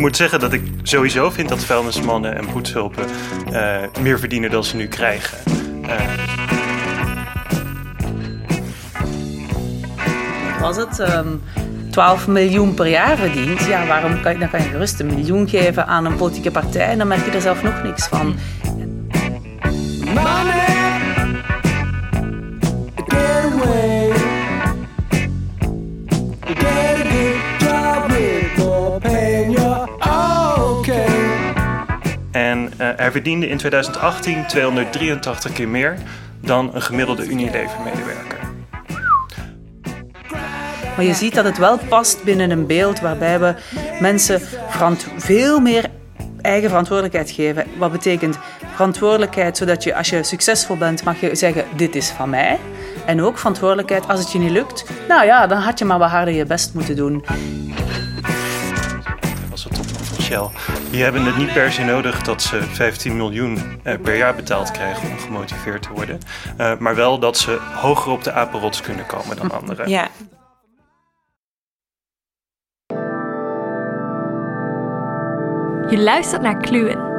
ik moet zeggen dat ik sowieso vind dat vuilnismannen en poetshulpen uh, meer verdienen dan ze nu krijgen. Uh, Was het um, 12 miljoen per jaar verdient, ja, waarom kan, dan kan je gerust een miljoen geven aan een politieke partij en dan merk je er zelf nog niks van. Hij verdiende in 2018 283 keer meer dan een gemiddelde Unilever-medewerker. Maar je ziet dat het wel past binnen een beeld waarbij we mensen veel meer eigen verantwoordelijkheid geven. Wat betekent verantwoordelijkheid, zodat je als je succesvol bent, mag je zeggen: Dit is van mij. En ook verantwoordelijkheid als het je niet lukt. Nou ja, dan had je maar wat harder je best moeten doen. Als het top van Shell. Die hebben het niet per se nodig dat ze 15 miljoen eh, per jaar betaald krijgen om gemotiveerd te worden. Uh, maar wel dat ze hoger op de apenrots kunnen komen dan anderen. Ja. Je luistert naar Kluwen.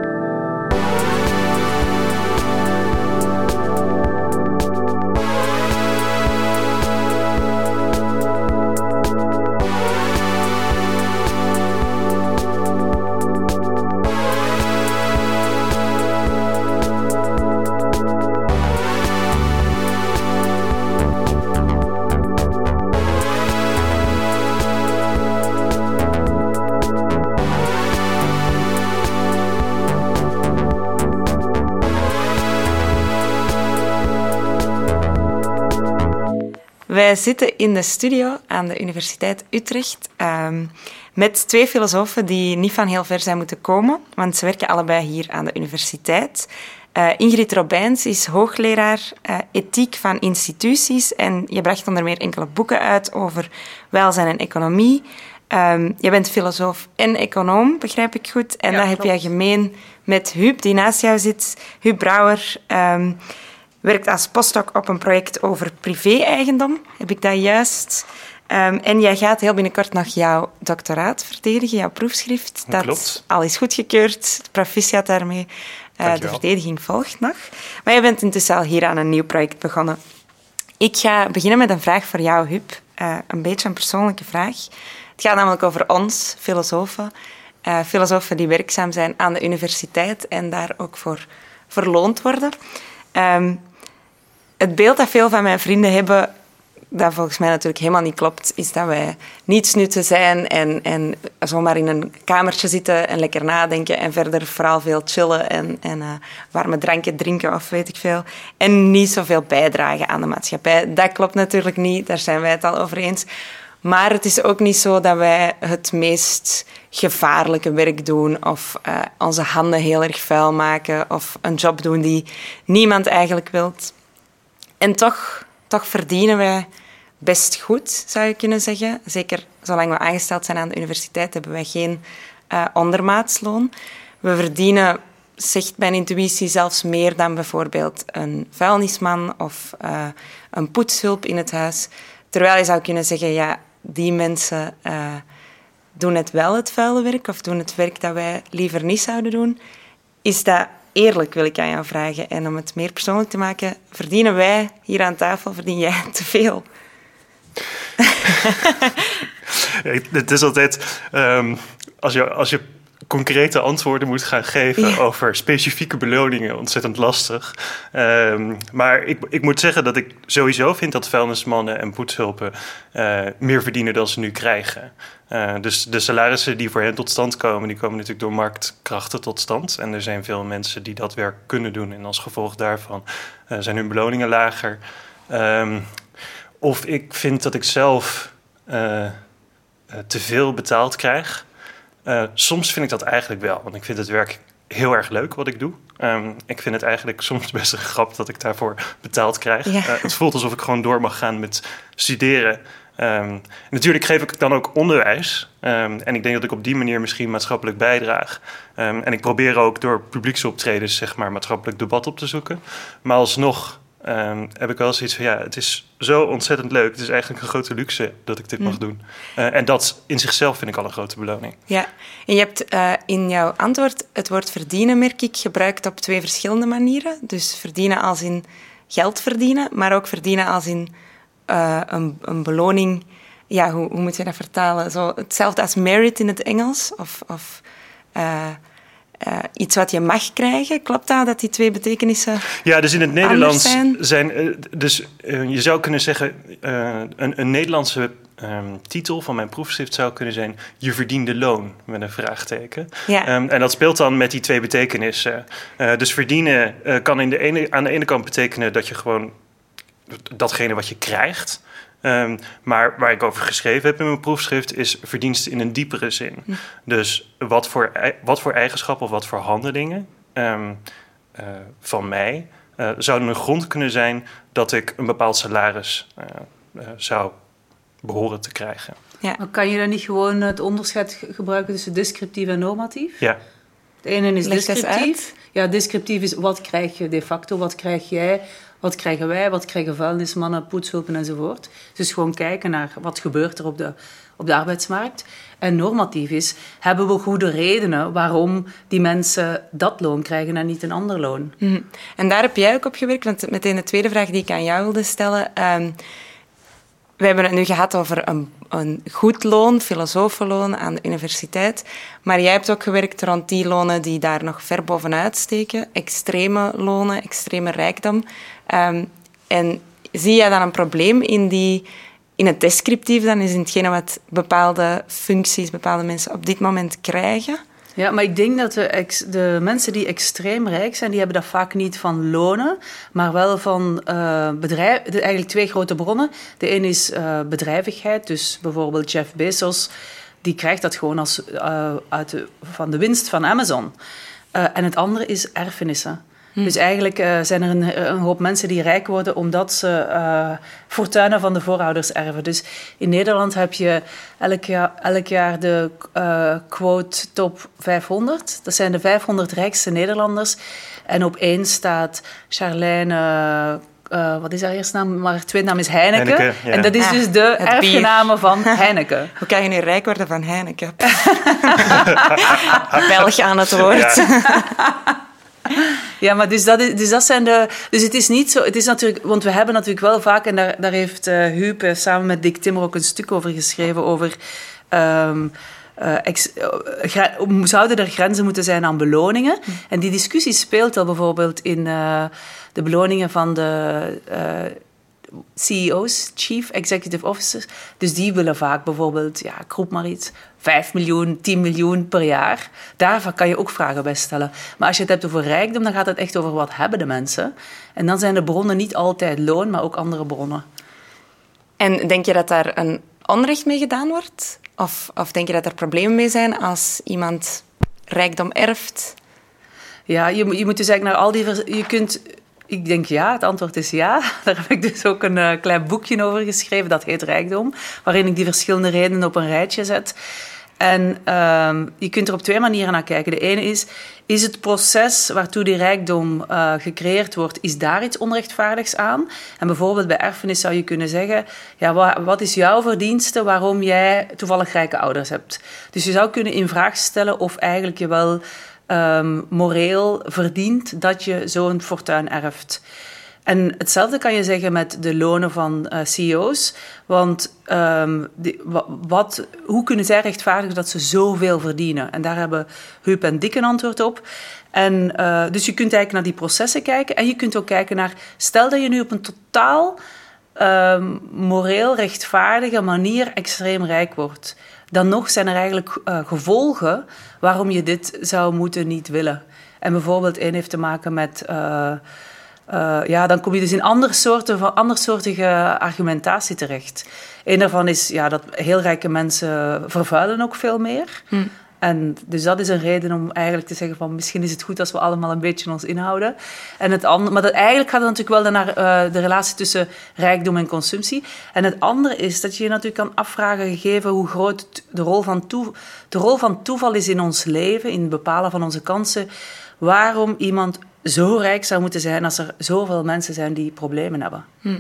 Wij zitten in de studio aan de Universiteit Utrecht um, met twee filosofen die niet van heel ver zijn moeten komen, want ze werken allebei hier aan de universiteit. Uh, Ingrid Robijns is hoogleraar uh, ethiek van instituties en je bracht onder meer enkele boeken uit over welzijn en economie. Um, je bent filosoof en econoom, begrijp ik goed. En ja, dat klopt. heb je gemeen met Huub, die naast jou zit. Huub Brouwer. Um, werkt als postdoc op een project over privé-eigendom. Heb ik dat juist? Um, en jij gaat heel binnenkort nog jouw doctoraat verdedigen, jouw proefschrift. Dat Klopt. al is goedgekeurd. Proficiat daarmee. Uh, de verdediging volgt nog. Maar je bent intussen al hier aan een nieuw project begonnen. Ik ga beginnen met een vraag voor jou, Huub. Uh, een beetje een persoonlijke vraag. Het gaat namelijk over ons, filosofen. Uh, filosofen die werkzaam zijn aan de universiteit en daar ook voor verloond worden. Um, het beeld dat veel van mijn vrienden hebben, dat volgens mij natuurlijk helemaal niet klopt, is dat wij nietsnutten zijn en, en zomaar in een kamertje zitten en lekker nadenken en verder vooral veel chillen en, en uh, warme dranken drinken of weet ik veel. En niet zoveel bijdragen aan de maatschappij. Dat klopt natuurlijk niet, daar zijn wij het al over eens. Maar het is ook niet zo dat wij het meest gevaarlijke werk doen of uh, onze handen heel erg vuil maken of een job doen die niemand eigenlijk wilt. En toch, toch verdienen wij best goed, zou je kunnen zeggen. Zeker zolang we aangesteld zijn aan de universiteit, hebben wij geen uh, ondermaatsloon. We verdienen, zegt mijn intuïtie, zelfs meer dan bijvoorbeeld een vuilnisman of uh, een poetshulp in het huis. Terwijl je zou kunnen zeggen, ja, die mensen uh, doen het wel het vuile werk of doen het werk dat wij liever niet zouden doen. Is dat eerlijk, wil ik aan jou vragen. En om het meer persoonlijk te maken, verdienen wij hier aan tafel, verdien jij te veel? het is altijd, um, als, je, als je concrete antwoorden moet gaan geven ja. over specifieke beloningen ontzettend lastig. Um, maar ik, ik moet zeggen dat ik sowieso vind dat vuilnismannen en poetshulpen uh, meer verdienen dan ze nu krijgen. Uh, dus de salarissen die voor hen tot stand komen, die komen natuurlijk door marktkrachten tot stand. En er zijn veel mensen die dat werk kunnen doen. En als gevolg daarvan uh, zijn hun beloningen lager. Um, of ik vind dat ik zelf te veel betaald krijg. Soms vind ik dat eigenlijk wel, want ik vind het werk heel erg leuk wat ik doe. Um, ik vind het eigenlijk soms best een grap dat ik daarvoor betaald krijg. Ja. Het voelt alsof ik gewoon door mag gaan met studeren. Um, natuurlijk geef ik dan ook onderwijs. Um, en ik denk dat ik op die manier misschien maatschappelijk bijdraag. en ik probeer ook door publieksoptredens zeg maar, maatschappelijk debat op te zoeken. Maar alsnog ehm, heb ik wel zoiets van ja, het is zo ontzettend leuk. Het is eigenlijk een grote luxe dat ik dit mag doen. Eh, en dat in zichzelf vind ik al een grote beloning. Ja, en je hebt eh, in jouw antwoord het woord verdienen, merk ik, gebruikt op twee verschillende manieren. Dus verdienen als in geld verdienen, maar ook verdienen als in uh, een, een, beloning. Ja, hoe, hoe, moet je dat vertalen? Zo, hetzelfde als merit in het Engels. Of, of uh, uh, iets wat je mag krijgen. Klopt dat, dat die twee betekenissen Ja, dus in het Nederlands zijn... zijn dus je zou kunnen zeggen, een, een Nederlandse Um, titel van mijn proefschrift zou kunnen zijn: Je verdiende loon met een vraagteken. Ja. Um, en dat speelt dan met die twee betekenissen. Dus verdienen kan in de ene, aan de ene kant betekenen dat je gewoon datgene wat je krijgt. Um, maar waar ik over geschreven heb in mijn proefschrift is verdienst in een diepere zin. Hm. Dus wat voor, wat voor eigenschappen of wat voor handelingen um, uh, van mij uh, zouden een grond kunnen zijn dat ik een bepaald salaris uh, zou behoren te krijgen. Ja. Maar kan je dan niet gewoon het onderscheid gebruiken tussen descriptief en normatief? Ja. Het ene is descriptief. Ja, descriptief is wat krijg je de facto, wat krijg jij wat krijgen wij? Wat krijgen vuilnismannen, poetshulpen enzovoort? Dus gewoon kijken naar wat gebeurt er op de, op de arbeidsmarkt. En normatief is, hebben we goede redenen waarom die mensen dat loon krijgen en niet een ander loon? Mm. En daar heb jij ook op gewerkt, want meteen de tweede vraag die ik aan jou wilde stellen... Um, we hebben het nu gehad over een, een goed loon, filosofenloon aan de universiteit. Maar jij hebt ook gewerkt rond die lonen die daar nog ver bovenuit steken. Extreme lonen, extreme rijkdom. Um, en zie jij dan een probleem in, die, in het descriptief, dan is hetgene wat bepaalde functies, bepaalde mensen op dit moment krijgen? Ja, maar ik denk dat de, de, mensen die extreem rijk zijn, die hebben dat vaak niet van lonen, maar wel van uh, bedrijf, eigenlijk twee grote bronnen. De een is uh, bedrijvigheid, dus bijvoorbeeld Jeff Bezos, die krijgt dat gewoon als, uh, uit de, van de winst van Amazon. en het andere is erfenissen. Hm. Dus eigenlijk uh, zijn er een, een, hoop mensen die rijk worden omdat ze uh, fortuinen van de voorouders erven. Dus in Nederland heb je elk jaar, elk jaar de uh, quote top 500. Dat zijn de 500 rijkste Nederlanders. En op één staat Charlène uh, wat is haar eerste naam? Maar haar tweede naam is Heineken. Heineken ja. En dat is dus de erfgename van Heineken. Hoe kan je nu rijk worden van Heineken? Belg aan het woord. Ja. Ja, maar dus dat, is, dus dat zijn de. Dus het is niet zo. Het is natuurlijk. Want we hebben natuurlijk wel vaak. En daar, daar heeft uh, Huub samen met Dick Timmer ook een stuk over geschreven. Over. Um, uh, ex, zouden er grenzen moeten zijn aan beloningen? Hm. En die discussie speelt al bijvoorbeeld in de beloningen van de CEO's, Chief Executive Officers. Dus die willen vaak bijvoorbeeld, ja, ik roep maar iets, 5 miljoen, 10 miljoen per jaar. Daarvan kan je ook vragen bij stellen. Maar als je het hebt over rijkdom, dan gaat het echt over wat hebben de mensen. En dan zijn de bronnen niet altijd loon, maar ook andere bronnen. En denk je dat daar een onrecht mee gedaan wordt? Of, of denk je dat er problemen mee zijn als iemand rijkdom erft? Ja, je, je moet dus eigenlijk naar al die... Je kunt ik denk ja, het antwoord is ja. Daar heb ik dus ook een uh, klein boekje over geschreven, dat heet Rijkdom, waarin ik die verschillende redenen op een rijtje zet. En uh, je kunt er op twee manieren naar kijken. De ene is, is het proces waartoe die rijkdom uh, gecreëerd wordt, is daar iets onrechtvaardigs aan? En bijvoorbeeld bij erfenis zou je kunnen zeggen, ja, wat, wat is jouw verdienste waarom jij toevallig rijke ouders hebt? Dus je zou kunnen in vraag stellen of eigenlijk je wel um, moreel verdient dat je zo'n fortuin erft. En hetzelfde kan je zeggen met de lonen van uh, CEO's. Want die, wat, hoe kunnen zij rechtvaardigen dat ze zoveel verdienen? En daar hebben Huub en Dick een antwoord op. En, uh, dus je kunt eigenlijk naar die processen kijken. En je kunt ook kijken naar... Stel dat je nu op een totaal um, moreel rechtvaardige manier extreem rijk wordt dan nog zijn er eigenlijk uh, gevolgen waarom je dit zou moeten niet willen. En bijvoorbeeld één heeft te maken met... Uh, uh, ja, dan kom je dus in andere soorten van andersoortige argumentatie terecht. Een daarvan is ja, dat heel rijke mensen vervuilen ook veel meer. Hm. En dus dat is een reden om eigenlijk te zeggen van misschien is het goed als we allemaal een beetje ons inhouden. En het andere, maar dat, eigenlijk gaat het natuurlijk wel naar uh, de relatie tussen rijkdom en consumptie. En het andere is dat je je natuurlijk kan afvragen, gegeven hoe groot de rol van, de rol van toeval is in ons leven, in het bepalen van onze kansen, waarom iemand zo rijk zou moeten zijn als er zoveel mensen zijn die problemen hebben. Hm.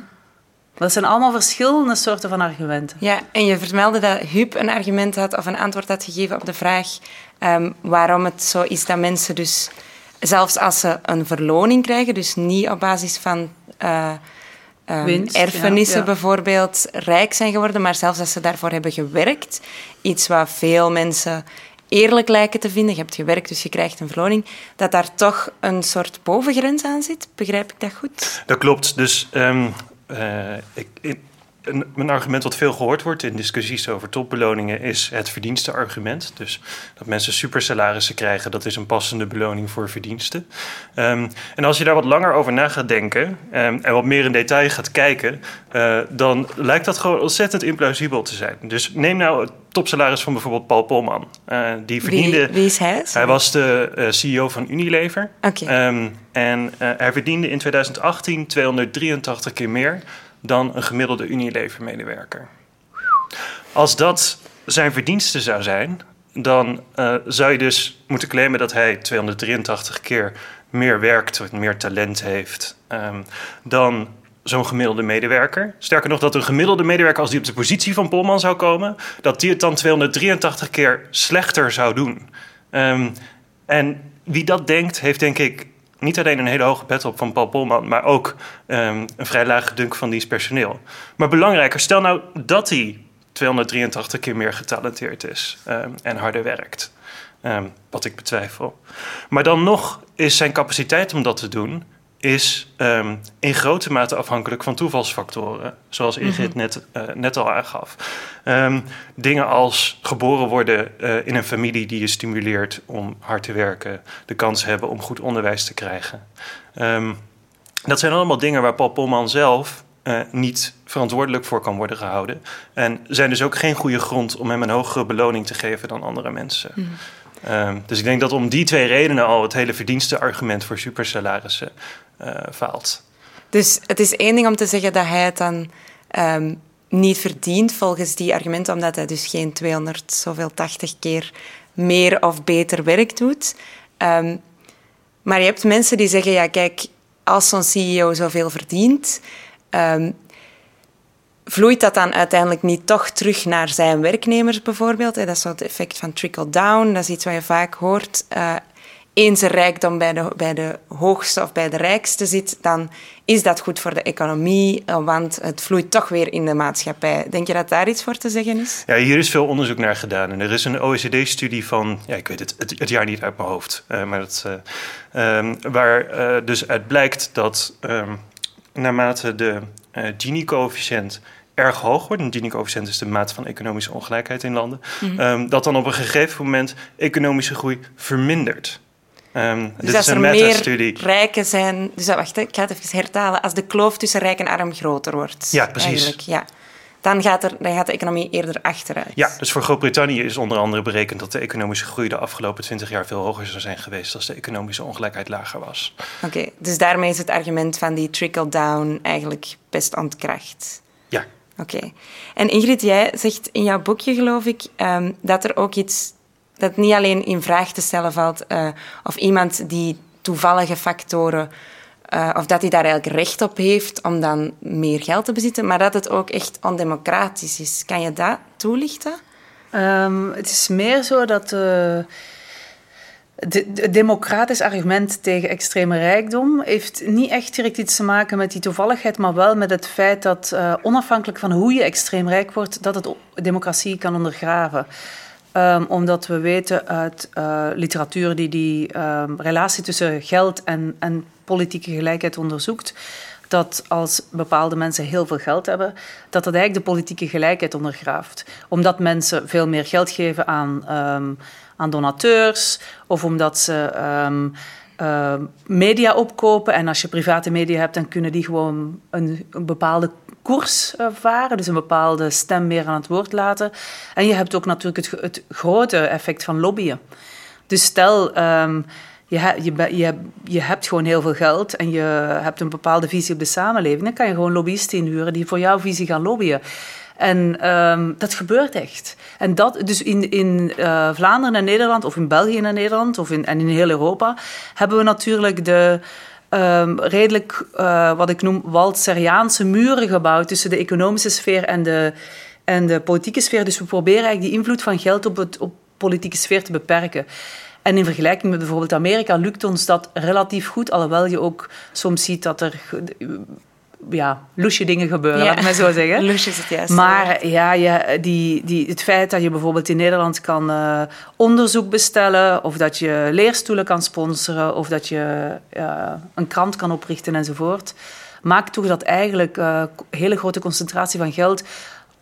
Dat zijn allemaal verschillende soorten van argumenten. Ja, en je vermeldde dat Huub een argument had of een antwoord had gegeven op de vraag um, waarom het zo is dat mensen dus, zelfs als ze een verloning krijgen, dus niet op basis van uh, um, erfenissen bijvoorbeeld, rijk zijn geworden, maar zelfs als ze daarvoor hebben gewerkt, iets wat veel mensen eerlijk lijken te vinden, je hebt gewerkt, dus je krijgt een verloning, dat daar toch een soort bovengrens aan zit. Begrijp ik dat goed? Dat klopt. Dus um, uh, ik, een, een, argument wat veel gehoord wordt in discussies over topbeloningen is het verdienstenargument. Dus dat mensen supersalarissen krijgen, dat is een passende beloning voor verdiensten. Um, en als je daar wat langer over na gaat denken um, en wat meer in detail gaat kijken, uh, dan lijkt dat gewoon ontzettend implausibel te zijn. Dus neem nou het topsalaris van bijvoorbeeld Paul Polman. Uh, die verdiende. Wie, wie, is hij? Hij was de uh, CEO van Unilever. Okay. Um, en hij verdiende in 2018 283 keer meer dan een gemiddelde Unilever-medewerker. Als dat zijn verdienste zou zijn, dan uh, zou je dus moeten claimen dat hij 283 keer meer werkt, meer talent heeft um, dan zo'n gemiddelde medewerker. Sterker nog, dat een gemiddelde medewerker, als die op de positie van Polman zou komen, dat die het dan 283 keer slechter zou doen. Um, en wie dat denkt, heeft denk ik niet alleen een hele hoge pet op van Paul Polman, maar ook um, een vrij lage dunk van dienstpersoneel. Maar belangrijker, stel nou dat hij 283 keer meer getalenteerd is um, en harder werkt. Um, wat ik betwijfel. Maar dan nog is zijn capaciteit om dat te doen is um, in grote mate afhankelijk van toevalsfactoren, zoals Ingrid mm -hmm. net, uh, net al aangaf. Um, dingen als geboren worden uh, in een familie die je stimuleert om hard te werken, de kans hebben om goed onderwijs te krijgen. Um, dat zijn allemaal dingen waar Paul Polman zelf uh, niet verantwoordelijk voor kan worden gehouden. En zijn dus ook geen goede grond om hem een hogere beloning te geven dan andere mensen. Mm. Um, dus ik denk dat om die twee redenen al het hele verdienstenargument voor supersalarissen faalt. Dus het is één ding om te zeggen dat hij het dan um, niet verdient volgens die argumenten, omdat hij dus geen 200 zoveel 80 keer meer of beter werk doet. Um, maar je hebt mensen die zeggen, ja kijk, als zo'n CEO zoveel verdient, um, vloeit dat dan uiteindelijk niet toch terug naar zijn werknemers bijvoorbeeld? Dat is zo het effect van trickle-down, dat is iets wat je vaak hoort. Uh, eens een rijkdom bij de, bij de hoogste of bij de rijkste zit, dan is dat goed voor de economie, want het vloeit toch weer in de maatschappij. Denk je dat daar iets voor te zeggen is? Ja, hier is veel onderzoek naar gedaan. En er is een OECD-studie van, ja, ik weet het, het, het, jaar niet uit mijn hoofd, uh, maar dat, uh, um, waar uh, dus uit blijkt dat um, naarmate de Gini-coëfficiënt erg hoog wordt, een Gini-coëfficiënt is de maat van economische ongelijkheid in landen, mm -hmm. um, dat dan op een gegeven moment economische groei vermindert. Um, dus dit als is een er meer rijken zijn... Dus wacht, ik ga het even hertalen. Als de kloof tussen rijk en arm groter wordt. Ja, precies. Ja. Dan gaat, er, dan gaat de economie eerder achteruit. Ja, dus voor Groot-Brittannië is onder andere berekend... dat de economische groei de afgelopen 20 jaar veel hoger zou zijn geweest... als de economische ongelijkheid lager was. Oké, okay, dus daarmee is het argument van die trickle-down eigenlijk best ontkracht. Ja. Oké. Okay. En Ingrid, jij zegt in jouw boekje, geloof ik... Um, dat er ook iets dat niet alleen in vraag te stellen valt uh, of iemand die toevallige factoren, uh, of dat hij daar eigenlijk recht op heeft om dan meer geld te bezitten, maar dat het ook echt ondemocratisch is. Kan je dat toelichten? Um, het is meer zo dat. Het democratisch argument tegen extreme rijkdom heeft niet echt direct iets te maken met die toevalligheid, maar wel met het feit dat uh, onafhankelijk van hoe je extreem rijk wordt, dat het democratie kan ondergraven. Um, omdat we weten uit uh, literatuur die die um, relatie tussen geld en, en politieke gelijkheid onderzoekt, dat als bepaalde mensen heel veel geld hebben, dat dat eigenlijk de politieke gelijkheid ondergraaft. Omdat mensen veel meer geld geven aan, um, aan donateurs of omdat ze media opkopen. En als je private media hebt, dan kunnen die gewoon een, een bepaalde koers uh, varen, dus een bepaalde stem meer aan het woord laten. En je hebt ook natuurlijk het, het grote effect van lobbyen. Dus stel, um, je, je, je, je, hebt gewoon heel veel geld en je hebt een bepaalde visie op de samenleving, dan kan je gewoon lobbyisten inhuren die voor jouw visie gaan lobbyen. En ehm, dat gebeurt echt. En dat, dus in, in uh, Vlaanderen en Nederland, of in België en Nederland, of in, en in heel Europa, hebben we natuurlijk de um, redelijk, uh, wat ik noem, Waldseriaanse muren gebouwd tussen de economische sfeer en de, en de politieke sfeer. Dus we proberen eigenlijk die invloed van geld op, het, op politieke sfeer te beperken. En in vergelijking met bijvoorbeeld Amerika lukt ons dat relatief goed, alhoewel je ook soms ziet dat er ja, loesje dingen gebeuren, laat ik maar zo zeggen. Loesje is het juist. Maar ja, die, die, het feit dat je bijvoorbeeld in Nederland kan uh, onderzoek bestellen, of dat je leerstoelen kan sponsoren, of dat je uh, een krant kan oprichten enzovoort, maakt toch dat eigenlijk uh, hele grote concentratie van geld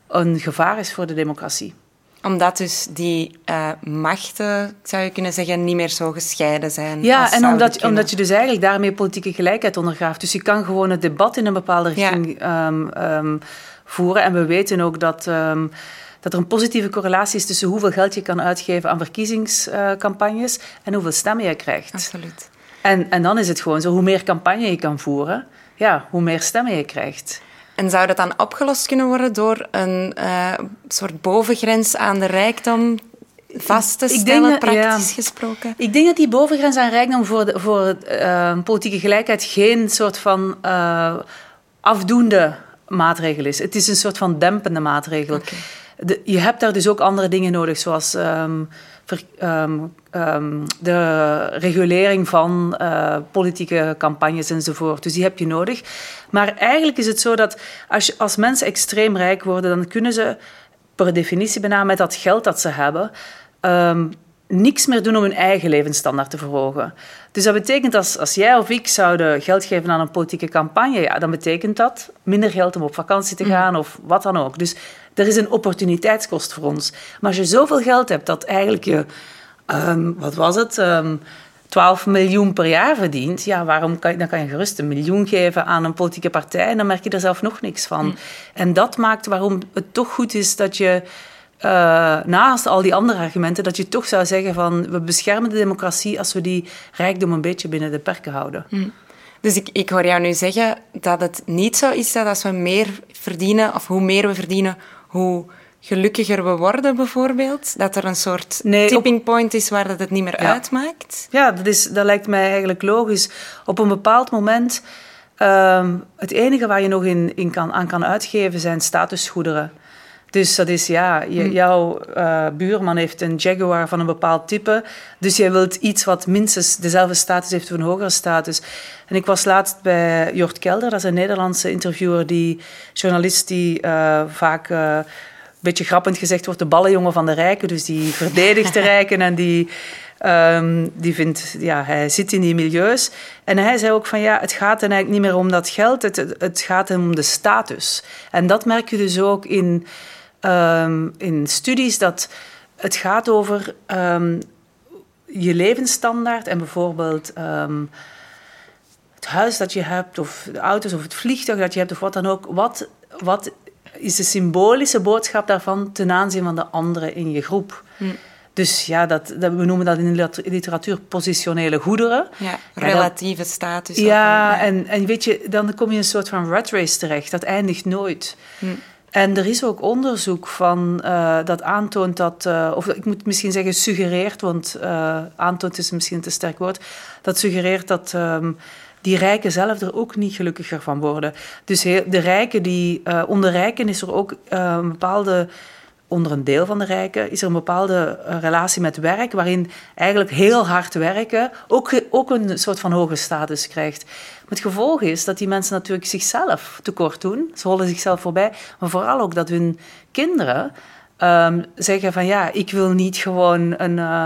een gevaar is voor de democratie omdat dus die uh, machten, zou je kunnen zeggen, niet meer zo gescheiden zijn. Ja, en omdat, omdat je dus eigenlijk daarmee politieke gelijkheid ondergraaft. Dus je kan gewoon het debat in een bepaalde richting ja. um, um, voeren. En we weten ook dat, um, dat er een positieve correlatie is tussen hoeveel geld je kan uitgeven aan verkiezingscampagnes uh, en hoeveel stemmen je krijgt. Absoluut. En, en dan is het gewoon zo, hoe meer campagne je kan voeren, ja, hoe meer stemmen je krijgt. En zou dat dan opgelost kunnen worden door een uh, soort bovengrens aan de rijkdom vast te stellen, dat, praktisch ja. gesproken? Ik denk dat die bovengrens aan rijkdom voor, de, voor uh, politieke gelijkheid geen soort van uh, afdoende maatregel is. Het is een soort van dempende maatregel. Okay. De, je hebt daar dus ook andere dingen nodig, zoals um, ver, um, um, de regulering van uh, politieke campagnes enzovoort. Dus die heb je nodig. Maar eigenlijk is het zo dat als, je, als mensen extreem rijk worden, dan kunnen ze per definitie bijna met dat geld dat ze hebben niks meer doen om hun eigen levensstandaard te verhogen. Dus dat betekent als, als jij of ik zouden geld geven aan een politieke campagne, ja, dan betekent dat minder geld om op vakantie te gaan mm. of wat dan ook. Dus er is een opportuniteitskost voor ons. Maar als je zoveel geld hebt dat eigenlijk je, um, wat was het, um, ehm, 12 miljoen per jaar verdient, ja, waarom kan, dan kan je gerust een miljoen geven aan een politieke partij en dan merk je er zelf nog niks van. Mm. En dat maakt waarom het toch goed is dat je uh, naast al die andere argumenten, dat je toch zou zeggen van we beschermen de democratie als we die rijkdom een beetje binnen de perken houden. Mm. Dus ik, ik hoor jou nu zeggen dat het niet zo is dat als we meer verdienen, of hoe meer we verdienen, hoe gelukkiger we worden, bijvoorbeeld? Dat er een soort nee, tipping point is waar dat het niet meer ja. uitmaakt? Ja, dat, is, dat lijkt mij eigenlijk logisch. Op een bepaald moment, um, het enige waar je nog in, in kan, aan kan uitgeven zijn statusgoederen. Dus dat is ja, je, hm. jouw uh, buurman heeft een Jaguar van een bepaald type. Dus jij wilt iets wat minstens dezelfde status heeft of een hogere status. En ik was laatst bij Jort Kelder, dat is een Nederlandse interviewer, die journalist die uh, vaak. Uh, een beetje grappend gezegd wordt de ballenjongen van de rijken. Dus die verdedigt de rijken en die, um, die vindt, ja, hij zit in die milieus. En hij zei ook van ja, het gaat hem eigenlijk niet meer om dat geld, het, het gaat hem om de status. En dat merk je dus ook in um, in studies dat het gaat over um, je levensstandaard en bijvoorbeeld um, het huis dat je hebt, of de auto's of het vliegtuig dat je hebt, of wat dan ook. Wat, wat is de symbolische boodschap daarvan ten aanzien van de anderen in je groep? Hm. Dus ja, dat, dat, we noemen dat in de literatuur positionele goederen. Ja, relatieve status. Ja, en, en weet je, dan kom je in een soort van rat race terecht. Dat eindigt nooit. Hm. En er is ook onderzoek van uh, dat aantoont dat, uh, of ik moet misschien zeggen suggereert, want uh, aantoont is misschien een te sterk woord, dat suggereert dat um, die rijken zelf er ook niet gelukkiger van worden. Dus de rijken die, onder rijken is er ook een bepaalde onder een deel van de rijken is er een bepaalde relatie met werk, waarin eigenlijk heel hard werken ook, ook een soort van hoge status krijgt. Het gevolg is dat die mensen natuurlijk zichzelf tekort doen. Ze hollen zichzelf voorbij. Maar vooral ook dat hun kinderen um, zeggen van ja, ik wil niet gewoon een, uh,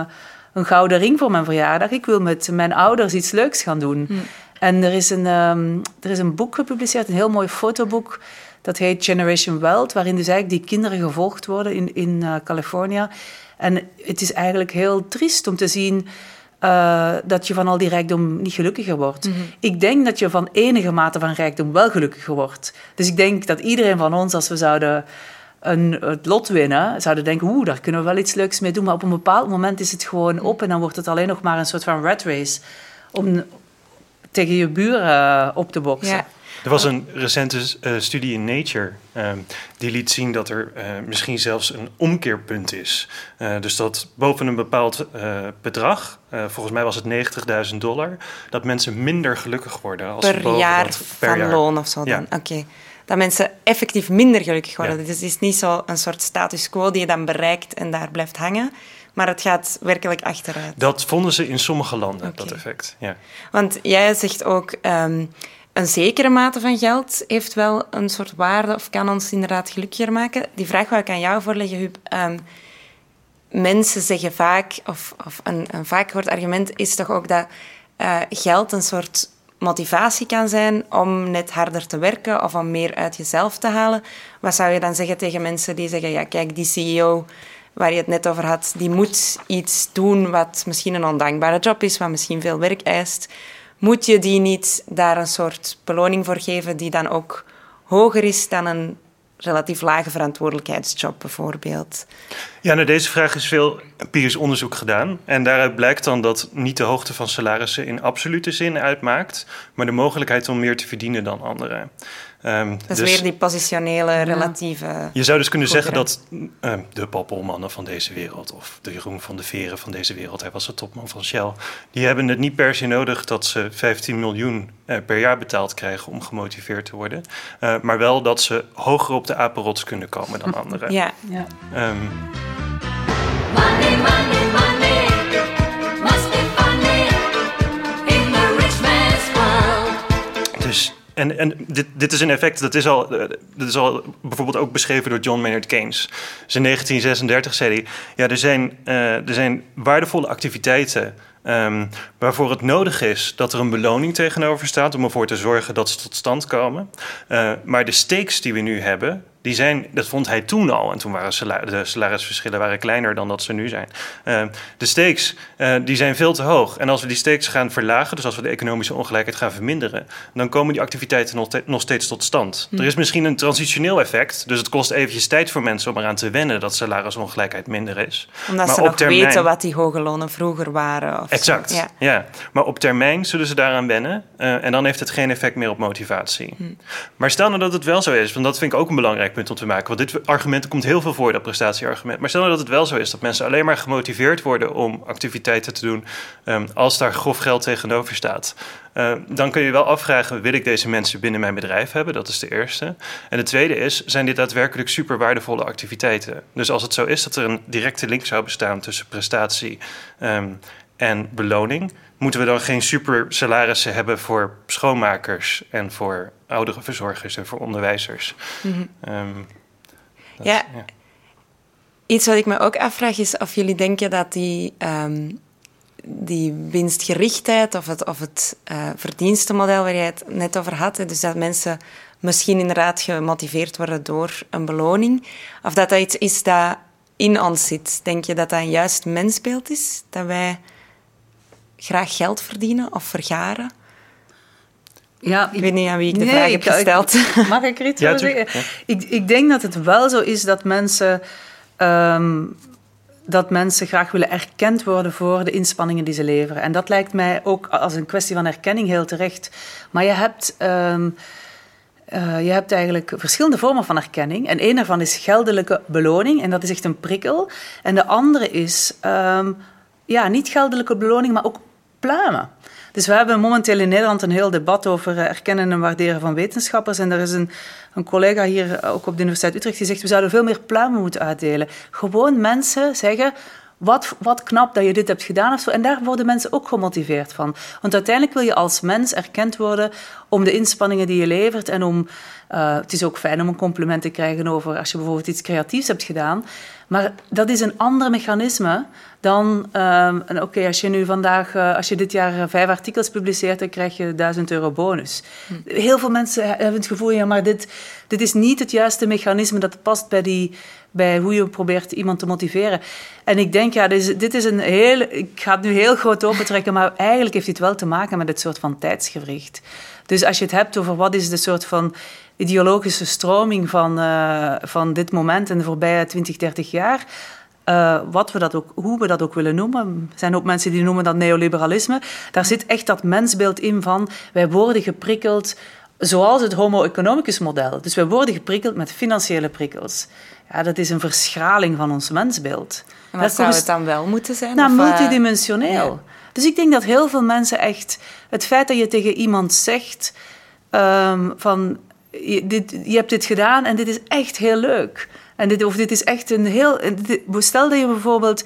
een gouden ring voor mijn verjaardag. Ik wil met mijn ouders iets leuks gaan doen. Hm. En er is, een, um, er is een boek gepubliceerd, een heel mooi fotoboek. Dat heet Generation Wealth, waarin dus eigenlijk die kinderen gevolgd worden in, in uh, Californië. En het is eigenlijk heel triest om te zien uh, dat je van al die rijkdom niet gelukkiger wordt. Mm -hmm. Ik denk dat je van enige mate van rijkdom wel gelukkiger wordt. Dus ik denk dat iedereen van ons, als we zouden een, het lot winnen, zouden denken, oeh, daar kunnen we wel iets leuks mee doen. Maar op een bepaald moment is het gewoon op en dan wordt het alleen nog maar een soort van rat race om tegen je buren op te boksen. Ja. Er was een recente uh, studie in Nature ehm, die liet zien dat er uh, misschien zelfs een omkeerpunt is. Uh, dus dat boven een bepaald bedrag, volgens mij was het 90.000 dollar, dat mensen minder gelukkig worden. Als per jaar dat, per van jaar. loon of zo dan? Ja. Oké. Dat mensen effectief minder gelukkig worden. Ja. Dus het is niet zo een soort status quo die je dan bereikt en daar blijft hangen. Maar het gaat werkelijk achteruit. Dat vonden ze in sommige landen, okay. dat effect. Ja. Want jij zegt ook... Um, een zekere mate van geld heeft wel een soort waarde of kan ons inderdaad gelukkiger maken. Die vraag wil ik aan jou voorleggen, Huub. Um, mensen zeggen vaak, of, of een, een vaak gehoord argument is toch ook dat uh, geld een soort motivatie kan zijn om net harder te werken of om meer uit jezelf te halen. Wat zou je dan zeggen tegen mensen die zeggen, ja kijk, die CEO waar je het net over had, die moet iets doen wat misschien een ondankbare job is, wat misschien veel werk eist moet je die niet daar een soort beloning voor geven die dan ook hoger is dan een relatief lage verantwoordelijkheidsjob bijvoorbeeld? Ja, naar deze vraag is veel empirisch onderzoek gedaan. En daaruit blijkt dan dat niet de hoogte van salarissen in absolute zin uitmaakt, maar de mogelijkheid om meer te verdienen dan anderen. Um, dat is dus, weer die positionele, relatieve. Je zou dus kunnen zeggen dat uh, de Pappelmannen van deze wereld, of de Jeroen van de Veren van deze wereld, hij was de topman van Shell, die hebben het niet per se nodig dat ze 15 miljoen uh, per jaar betaald krijgen om gemotiveerd te worden. Uh, maar wel dat ze hoger op de apenrots kunnen komen dan anderen. ja. ja. Um, money, money, money. Must be funny in the rich man's world. Dus en, en dit, dit is een effect, dat is, al, eh, dat is al bijvoorbeeld ook beschreven door John Maynard Keynes. Dus in 1936 zei hij: Ja, er zijn, uh, er zijn waardevolle activiteiten um, waarvoor het nodig is dat er een beloning tegenover staat om ervoor te zorgen dat ze tot stand komen. Uh, maar de stakes die we nu hebben, die zijn, dat vond hij toen al. En toen waren de salarisverschillen waren kleiner dan dat ze nu zijn. Uh, de stakes uh, die zijn veel te hoog. En als we die stakes gaan verlagen, dus als we de economische ongelijkheid gaan verminderen, dan komen die activiteiten nog, nog steeds tot stand. Hm. Er is misschien een transitioneel effect. Dus het kost eventjes tijd voor mensen om eraan te wennen dat salarisongelijkheid minder is. Omdat maar ze nog termijn... weten wat die hoge lonen vroeger waren. Of exact. Ja. ja. Maar op termijn zullen ze daaraan wennen. Uh, en dan heeft het geen effect meer op motivatie. Hm. Maar stel nou dat het wel zo is, want dat vind ik ook een belangrijk punt om te maken. Want dit argument komt heel veel voor, dat prestatieargument. Maar stel nou dat het wel zo is dat mensen alleen maar gemotiveerd worden om activiteiten te doen um, als daar grof geld tegenover staat. Uh, dan kun je wel afvragen: wil ik deze mensen binnen mijn bedrijf hebben? Dat is de eerste. En de tweede is: zijn dit daadwerkelijk super waardevolle activiteiten? Dus als het zo is dat er een directe link zou bestaan tussen prestatie um, en beloning, moeten we dan geen super salarissen hebben voor schoonmakers en voor oudere verzorgers en voor onderwijzers? Mm -hmm. ja. ja. Iets wat ik me ook afvraag is of jullie denken dat die, um, die winstgerichtheid of het, of het uh, verdienstenmodel waar jij het net over had, dus dat mensen misschien inderdaad gemotiveerd worden door een beloning, of dat dat iets is dat in ons zit. Denk je dat dat een juist mensbeeld is? Dat wij graag geld verdienen of vergaren? Ja, ik, weet niet aan wie ik de vraag heb gesteld. mag ik er iets over zeggen? Ik, ik denk dat het wel zo is dat mensen... Ehm, dat mensen graag willen erkend worden voor de inspanningen die ze leveren. En dat lijkt mij ook als een kwestie van erkenning heel terecht. Maar je hebt, um, uh, je hebt eigenlijk verschillende vormen van erkenning. En een daarvan is geldelijke beloning, en dat is echt een prikkel. En de andere is um, ja, niet geldelijke beloning, maar ook pluimen. Dus we hebben momenteel in Nederland een heel debat over eh, erkennen en waarderen van wetenschappers. En er is een, een collega hier, eh, ook op de Universiteit Utrecht, die zegt we zouden veel meer pluimen moeten uitdelen. Gewoon mensen zeggen, wat, wat knap dat je dit hebt gedaan of zo. En daar worden mensen ook gemotiveerd van. Want uiteindelijk wil je als mens erkend worden om de inspanningen die je levert en om... Uh, het is ook fijn om een compliment te krijgen over als je bijvoorbeeld iets creatiefs hebt gedaan. Maar dat is een ander mechanisme dan, uh, oké, als je nu vandaag, uh, als je dit jaar eh, vijf artikels publiceert, dan krijg je 1000 euro bonus. Hm. Heel veel mensen hebben het gevoel, ja, maar dit, dit is niet het juiste mechanisme dat past bij, die, bij hoe je probeert iemand te motiveren. En ik denk, ja, dit is, dit is een heel, ik ga het nu heel groot opentrekken, maar eigenlijk heeft dit wel te maken met het soort van tijdsgewricht. Dus als je het hebt over wat is de soort van ideologische stroming van, uh, van dit moment en de voorbije 20, 30 jaar. Uh, wat we dat ook, hoe we dat ook willen noemen. Er zijn ook mensen die noemen dat neoliberalisme. Daar zit echt dat mensbeeld in van wij worden geprikkeld zoals het homo economicus model. Dus wij worden geprikkeld met financiële prikkels. Ja, dat is een verschraling van ons mensbeeld. En wat zou het dan wel moeten zijn? Nou, multidimensioneel. Dus ik denk dat heel veel mensen echt... Het feit dat je tegen iemand zegt ehm, van... Je, dit, je hebt dit gedaan en dit is echt heel leuk. En dit, of dit is echt een heel... Stel dat je bijvoorbeeld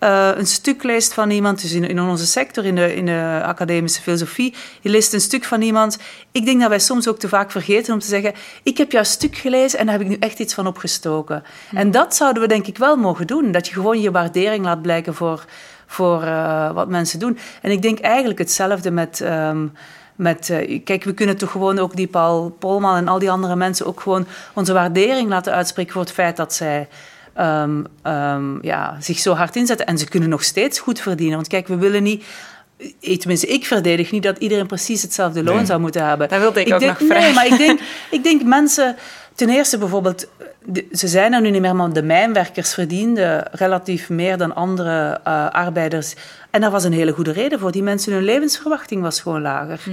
uh, een stuk leest van iemand, dus in, in, onze sector, in de, in de academische filosofie, je leest een stuk van iemand. Ik denk dat wij soms ook te vaak vergeten om te zeggen: Ik heb jouw stuk gelezen en daar heb ik nu echt iets van opgestoken. En dat zouden we denk ik wel mogen doen. Dat je gewoon je waardering laat blijken voor, voor uh, wat mensen doen. En ik denk eigenlijk hetzelfde met. Um, met, uh, kijk, we kunnen toch gewoon ook die Paul Polman en al die andere mensen ook gewoon onze waardering laten uitspreken voor het feit dat zij um, um, ja, zich zo hard inzetten. En ze kunnen nog steeds goed verdienen. Want kijk, we willen niet tenminste, ik verdedig niet dat iedereen precies hetzelfde loon zou moeten hebben. Dat wilde ik, ook denk, nog vragen. Nee, maar ik denk, ik denk mensen... Ten eerste bijvoorbeeld, ze zijn er nu niet meer, maar de mijnwerkers verdienden relatief meer dan andere uh, arbeiders. En daar was een hele goede reden voor. Die mensen, hun levensverwachting was gewoon lager. Hm.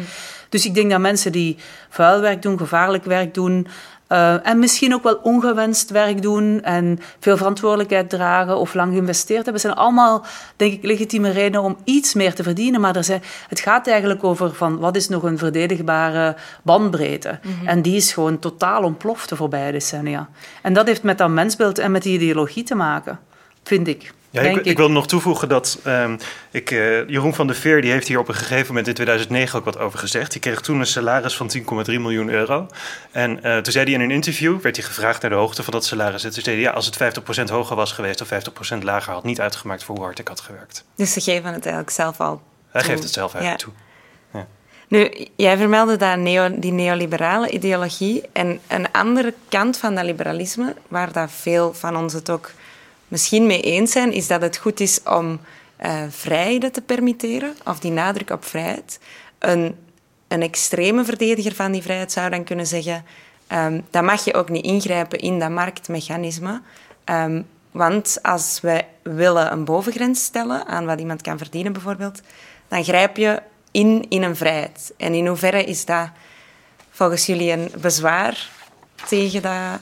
Dus ik denk dat mensen die vuilwerk doen, gevaarlijk werk doen, uh, en misschien ook wel ongewenst werk doen en veel verantwoordelijkheid dragen of lang geïnvesteerd hebben. zijn allemaal, denk ik, legitieme redenen om iets meer te verdienen. Maar er zijn, het gaat eigenlijk over van wat is nog een verdedigbare bandbreedte. Mm -hmm. En die is gewoon totaal ontploft de voorbije decennia. En dat heeft met dat mensbeeld en met die ideologie te maken, vind ik. Ja, ik, ik, wil nog toevoegen dat um, ik, uh, Jeroen van der Veer die heeft hier op een gegeven moment in 2009 ook wat over gezegd. Die kreeg toen een salaris van 10,3 miljoen euro. En uh, toen zei hij in een interview, werd hij gevraagd naar de hoogte van dat salaris. En toen zei hij, ja, als het 50% hoger was geweest of 50% lager, had niet uitgemaakt voor hoe hard ik had gewerkt. Dus ze geven het eigenlijk zelf al Hij geeft het zelf eigenlijk ja. toe. Ja. Nu, jij vermeldde dat neo, die neoliberale ideologie. En een andere kant van dat liberalisme, waar dat veel van ons het ook misschien mee eens zijn, is dat het goed is om uh, vrijheden te permitteren, of die nadruk op vrijheid. Een, een extreme verdediger van die vrijheid zou dan kunnen zeggen, um, dan mag je ook niet ingrijpen in dat marktmechanisme. Um, want als we willen een bovengrens stellen aan wat iemand kan verdienen bijvoorbeeld, dan grijp je in in een vrijheid. En in hoeverre is dat volgens jullie een bezwaar tegen dat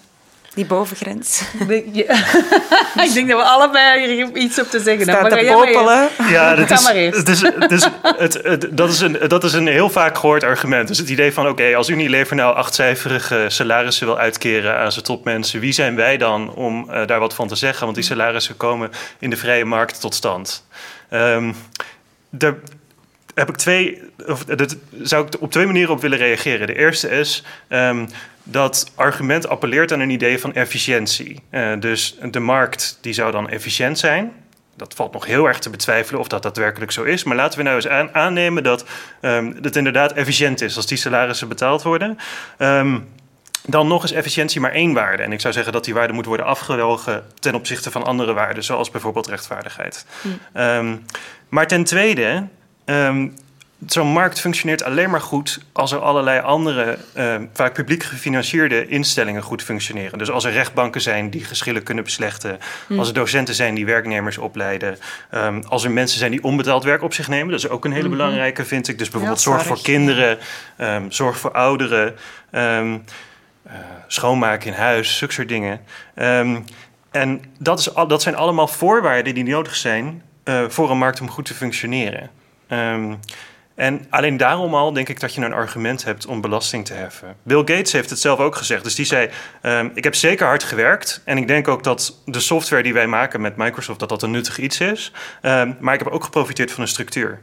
die bovengrens. ik denk dat we allebei hier iets op te zeggen hebben. Staat te popelen. Ja, dat is, het is, het is, het, het, dat, is een, dat is een heel vaak gehoord argument. Dus het idee van, oké, okay, als Unilever nou achtcijferige salarissen wil uitkeren aan zijn topmensen... wie zijn wij dan om uh, daar wat van te zeggen? Want die salarissen komen in de vrije markt tot stand. Um, heb ik twee, of dat zou ik op twee manieren op willen reageren. De eerste is... Um, dat argument appelleert aan een idee van efficiëntie. Uh, dus de markt die zou dan efficiënt zijn. Dat valt nog heel erg te betwijfelen of dat daadwerkelijk zo is. Maar laten we nou eens aan, aannemen dat um, het inderdaad efficiënt is als die salarissen betaald worden. Um, dan nog is efficiëntie maar één waarde. En ik zou zeggen dat die waarde moet worden afgewogen ten opzichte van andere waarden, zoals bijvoorbeeld rechtvaardigheid. Hm. Maar ten tweede zo'n markt functioneert alleen maar goed als er allerlei andere, uh, vaak publiek gefinancierde instellingen goed functioneren. Dus als er rechtbanken zijn die geschillen kunnen beslechten, hm. als er docenten zijn die werknemers opleiden, um, als er mensen zijn die onbetaald werk op zich nemen, dat is ook een hele mm -hmm. belangrijke, vind ik. Dus bijvoorbeeld ja, zorg voor kinderen, um, zorg voor ouderen, um, uh, schoonmaken in huis, zulke soort dingen. en dat, is, dat zijn allemaal voorwaarden die nodig zijn uh, voor een markt om goed te functioneren. En alleen daarom al denk ik dat je een argument hebt om belasting te heffen. Bill Gates heeft het zelf ook gezegd. Dus die zei: um, Ik heb zeker hard gewerkt. En ik denk ook dat de software die wij maken met Microsoft, dat dat een nuttig iets is. Um, maar ik heb ook geprofiteerd van een structuur.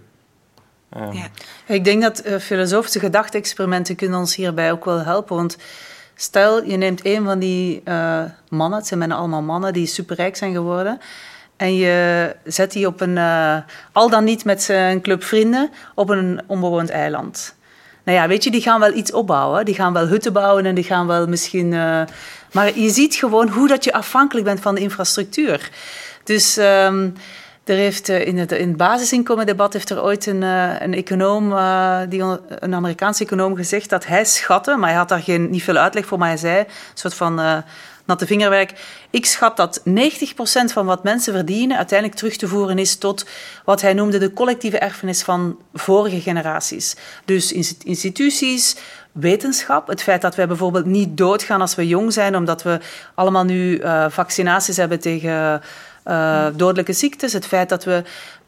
Ja. Ik denk dat uh, filosofische gedachte-experimenten kunnen ons hierbij ook wel helpen. Want stel, je neemt een van die uh, mannen, het zijn bijna allemaal mannen die superrijk zijn geworden. En je zet die op een, uh, al dan niet met zijn club vrienden, op een onbewoond eiland. Nou ja, weet je, die gaan wel iets opbouwen. Die gaan wel hutten bouwen en die gaan wel misschien... Uh, maar je ziet gewoon hoe dat je afhankelijk bent van de infrastructuur. Dus um, er heeft in het, in het basisinkomendebat heeft er ooit een, een econoom, die, een Amerikaanse econoom, gezegd dat hij schatte, maar hij had daar geen, niet veel uitleg voor, maar hij zei, een soort van natte vingerwerk. Ik schat dat 90% van wat mensen verdienen uiteindelijk terug te voeren is tot wat hij noemde de collectieve erfenis van vorige generaties. Dus instituties, wetenschap. Het feit dat wij bijvoorbeeld niet doodgaan als we jong zijn, omdat we allemaal nu uh, vaccinaties hebben tegen uh, dodelijke ziektes. Het feit dat we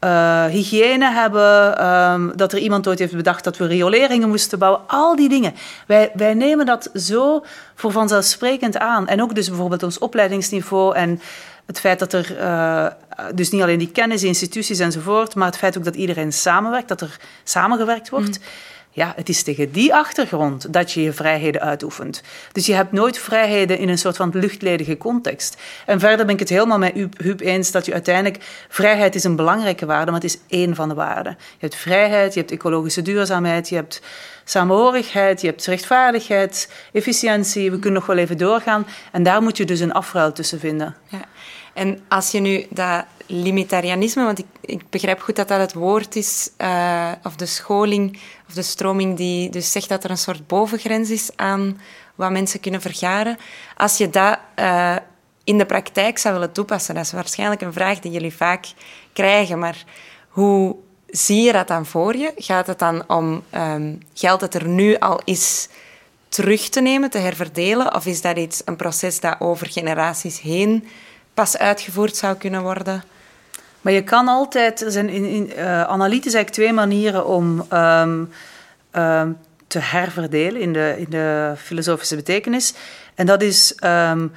uh, hygiëne hebben, um, dat er iemand ooit heeft bedacht dat we rioleringen moesten bouwen. Al die dingen. Wij, wij nemen dat zo voor vanzelfsprekend aan. En ook dus bijvoorbeeld ons opleidingsniveau en het feit dat er uh, dus niet alleen die kennis, instituties enzovoort, maar het feit ook dat iedereen samenwerkt, dat er samengewerkt wordt. Mm. Ja, het is tegen die achtergrond dat je je vrijheden uitoefent. Dus je hebt nooit vrijheden in een soort van luchtledige context. En verder ben ik het helemaal met Huub eens dat je uiteindelijk... Vrijheid is een belangrijke waarde, maar het is één van de waarden. Je hebt vrijheid, je hebt ecologische duurzaamheid, je hebt samenhorigheid, je hebt rechtvaardigheid, efficiëntie. We kunnen nog wel even doorgaan. En daar moet je dus een afruil tussen vinden. Ja. En als je nu dat limitarianisme, want ik, ik begrijp goed dat dat het woord is, uh, of de scholing, de stroming die dus zegt dat er een soort bovengrens is aan wat mensen kunnen vergaren. Als je dat uh, in de praktijk zou willen toepassen, dat is waarschijnlijk een vraag die jullie vaak krijgen, maar hoe zie je dat dan voor je? Gaat het dan om um, geld dat er nu al is terug te nemen, te herverdelen, of is dat iets, een proces dat over generaties heen pas uitgevoerd zou kunnen worden? Maar je kan altijd, er zijn in, uh, analytisch eigenlijk twee manieren om um, um, te herverdelen in de, in de filosofische betekenis. En dat is um,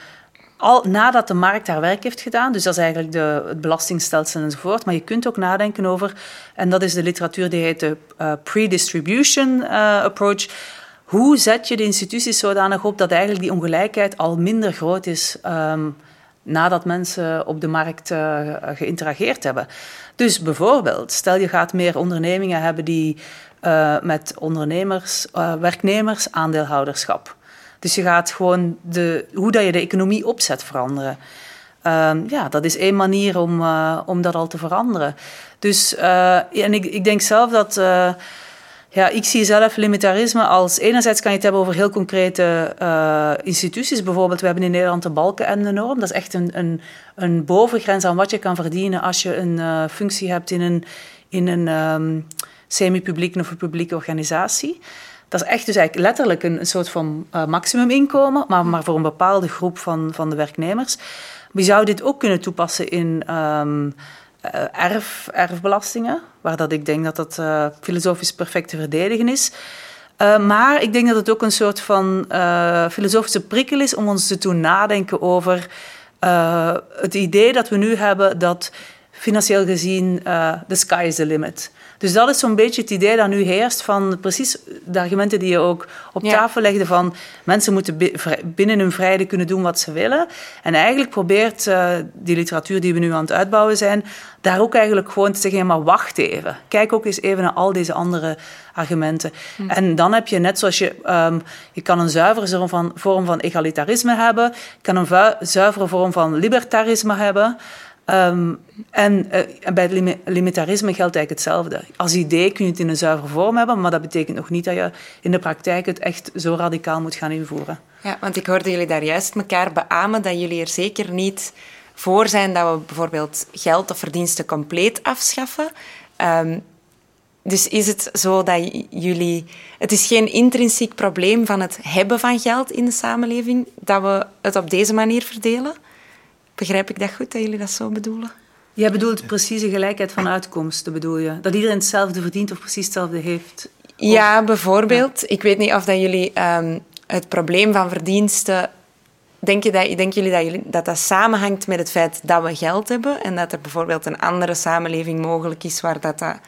al nadat de markt haar werk heeft gedaan, dus dat is eigenlijk de, het belastingstelsel enzovoort. Maar je kunt ook nadenken over, en dat is de literatuur die heet de uh, pre-distribution uh, approach. Hoe zet je de instituties zodanig op dat eigenlijk die ongelijkheid al minder groot is? Nadat mensen op de markt uh, geïnterageerd hebben. Dus bijvoorbeeld, stel je gaat meer ondernemingen hebben die uh, met ondernemers, uh, werknemers, aandeelhouderschap. Dus je gaat gewoon de, hoe dat je de economie opzet veranderen. Um, ja, dat is één manier om, om dat al te veranderen. Dus en ik, ik denk zelf dat ja, ik zie zelf limitarisme als... Enerzijds kan je het hebben over heel concrete uh, instituties. Bijvoorbeeld, we hebben in Nederland de balken en de norm. Dat is echt een, een, een bovengrens aan wat je kan verdienen als je een uh, functie hebt in een, in een um, semi-publieke of publieke organisatie. Dat is echt dus eigenlijk letterlijk een, soort van uh, maximuminkomen, maar, maar voor een bepaalde groep van, van de werknemers. We zouden dit ook kunnen toepassen in... Uh, erf, erfbelastingen, waar dat ik denk dat dat uh, filosofisch perfect te verdedigen is. Uh, maar ik denk dat het ook een soort van filosofische prikkel is om ons te doen nadenken over het idee dat we nu hebben dat financieel gezien the sky is the limit. Dus dat is zo'n beetje het idee dat nu heerst van precies de argumenten die je ook op tafel legde van mensen moeten binnen hun vrijheid kunnen doen wat ze willen. En eigenlijk probeert uh, die literatuur die we nu aan het uitbouwen zijn, daar ook eigenlijk gewoon te zeggen, maar wacht even. Kijk ook eens even naar al deze andere argumenten. Hm. En dan heb je net zoals je, um, je kan een zuivere vorm van, vorm van egalitarisme hebben, je kan een zuivere vorm van libertarisme hebben. Um, en uh, bij het limitarisme geldt eigenlijk hetzelfde. Als idee kun je het in een zuivere vorm hebben, maar dat betekent nog niet dat je in de praktijk het echt zo radicaal moet gaan invoeren. Ja, want ik hoorde jullie daar juist elkaar beamen dat jullie er zeker niet voor zijn dat we bijvoorbeeld geld of verdiensten compleet afschaffen. Um, dus is het zo dat jullie. Het is geen intrinsiek probleem van het hebben van geld in de samenleving dat we het op deze manier verdelen? Begrijp ik dat goed, dat jullie dat zo bedoelen? Jij bedoelt precieze gelijkheid van uitkomsten, bedoel je? Dat iedereen hetzelfde verdient of precies hetzelfde heeft? Ja, bijvoorbeeld. Ik weet niet of dat jullie um, het probleem van verdiensten... Denk je dat, denken jullie dat, jullie dat dat samenhangt met het feit dat we geld hebben en dat er bijvoorbeeld een andere samenleving mogelijk is waar dat, dat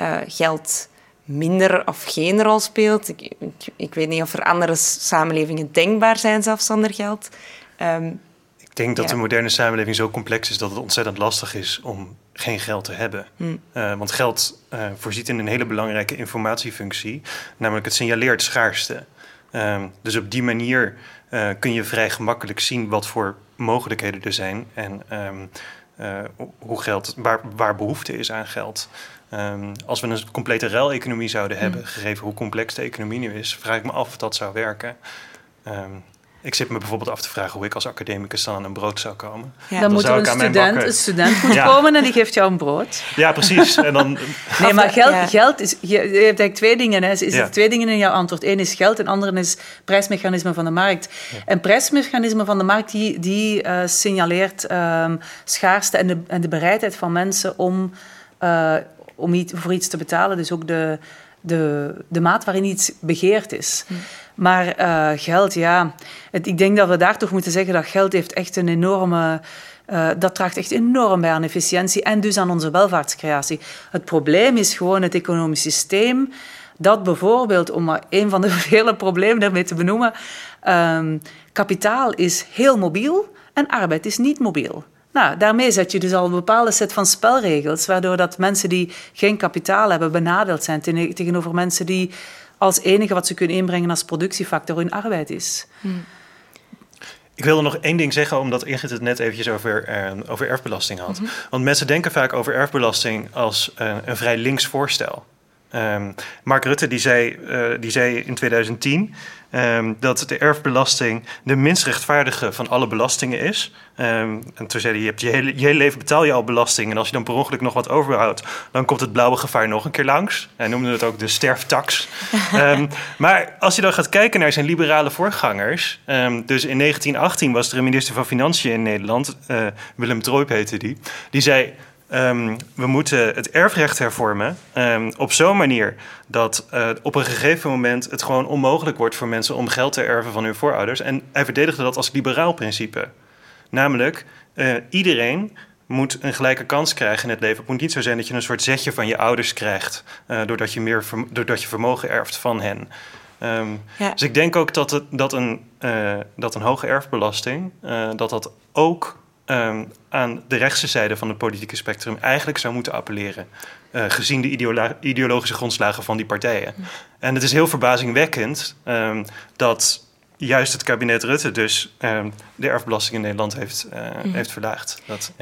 uh, geld minder of geen rol speelt? Ik, ik, ik, weet niet of er andere samenlevingen denkbaar zijn zelfs zonder geld. Um, ik denk dat de moderne samenleving zo complex is dat het ontzettend lastig is om geen geld te hebben. Hmm. Uh, want geld uh, voorziet in een hele belangrijke informatiefunctie, namelijk het signaleert schaarste. Uh, dus op die manier uh, kun je vrij gemakkelijk zien wat voor mogelijkheden er zijn en um, hoe geld, waar, waar behoefte is aan geld. Um, als we een complete ruileconomie zouden hebben, hmm. gegeven hoe complex de economie nu is, vraag ik me af of dat zou werken. Um, ik zit me bijvoorbeeld af te vragen hoe ik als academicus dan aan een brood zou komen. Ja. Dan, moet er een student, een student moet komen en die geeft jou een brood. Ja, precies. En dan... Nee, maar geld, geld is... Je, hebt eigenlijk twee dingen. Hè. Is er twee dingen in jouw antwoord. Eén is geld en ander is prijsmechanisme van de markt. En prijsmechanisme van de markt die, die uh, signaleert um, schaarste en de, en de bereidheid van mensen om, uh, om iets, voor iets te betalen. Dus ook de, de, de maat waarin iets begeerd is. Hm. Maar uh, geld, ja. Het, ik denk dat we daar toch moeten zeggen dat geld heeft echt een enorme... Uh, dat draagt echt enorm bij aan efficiëntie en dus aan onze welvaartscreatie. Het probleem is gewoon het economisch systeem dat bijvoorbeeld, om maar een van de vele problemen daarmee te benoemen, um, kapitaal is heel mobiel en arbeid is niet mobiel. Nou, daarmee zet je dus al een bepaalde set van spelregels, waardoor dat mensen die geen kapitaal hebben benadeeld zijn tegenover mensen die als enige wat ze kunnen inbrengen als productiefactor hun arbeid is. Hmm. Ik wilde nog één ding zeggen, omdat Ingrid het net eventjes over, uh, over erfbelasting had. Mhm. Want mensen denken vaak over erfbelasting als uh, een vrij links voorstel. Um, Mark Rutte die zei, uh, die zei in 2010 um, dat de erfbelasting de minst rechtvaardige van alle belastingen is. Um, en toen zei hij, je, hebt je, hele, je hele leven betaal je al belasting... en als je dan per ongeluk nog wat overhoudt... dan komt het blauwe gevaar nog een keer langs. Hij noemde het ook de sterftax. maar als je dan gaat kijken naar zijn liberale voorgangers... dus in 1918 was er een minister van Financiën in Nederland... Uh, Willem Trooip heette die. Die zei... Um, we moeten het erfrecht hervormen um, op zo'n manier dat uh, op een gegeven moment het gewoon onmogelijk wordt voor mensen om geld te erven van hun voorouders. En hij verdedigde dat als liberaal principe. Namelijk, uh, iedereen moet een gelijke kans krijgen in het leven. Het moet niet zo zijn dat je een soort zetje van je ouders krijgt, uh, doordat, je meer doordat je vermogen erft van hen. Um, ja. Dus ik denk ook dat, het, dat, een, dat een hoge erfbelasting, dat dat ook um, aan de rechtse zijde van het politieke spectrum eigenlijk zou moeten appelleren. Uh, gezien de ideologische grondslagen van die partijen. En het is heel verbazingwekkend um, dat juist het kabinet Rutte dus um, de erfbelasting in Nederland heeft, uh, mm. heeft verlaagd. Dat.